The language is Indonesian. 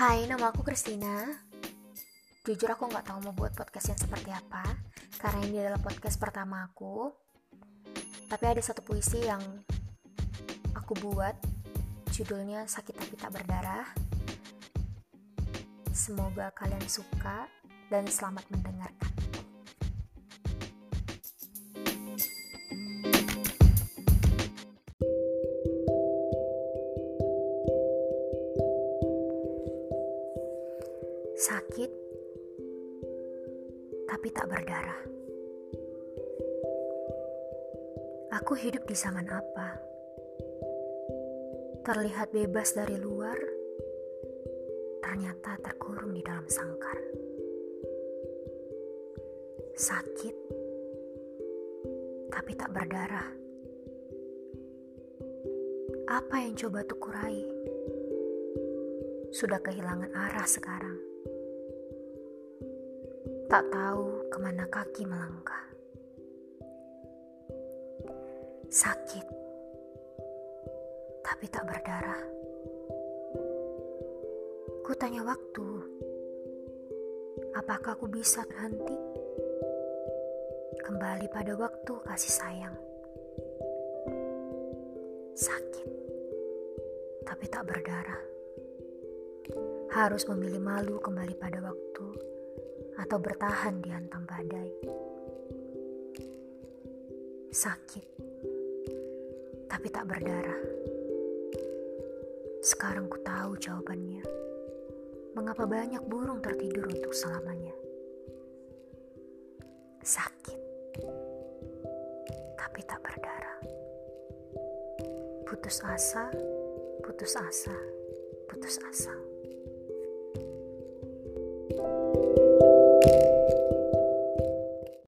Hai, nama aku Christina. Jujur aku nggak tahu mau buat podcast yang seperti apa, karena ini adalah podcast pertama aku. Tapi ada satu puisi yang aku buat, judulnya Sakit Tapi Tak Berdarah. Semoga kalian suka dan selamat mendengarkan. Sakit, tapi tak berdarah. Aku hidup di zaman apa? Terlihat bebas dari luar, ternyata terkurung di dalam sangkar. Sakit, tapi tak berdarah. Apa yang coba tuh kurai? Sudah kehilangan arah sekarang tak tahu ke mana kaki melangkah. Sakit, tapi tak berdarah. Ku tanya waktu, apakah aku bisa berhenti? Kembali pada waktu kasih sayang. Sakit, tapi tak berdarah. Harus memilih malu kembali pada waktu atau bertahan di hantam badai. Sakit, tapi tak berdarah. Sekarang ku tahu jawabannya. Mengapa banyak burung tertidur untuk selamanya? Sakit, tapi tak berdarah. Putus asa, putus asa, putus asa. thank you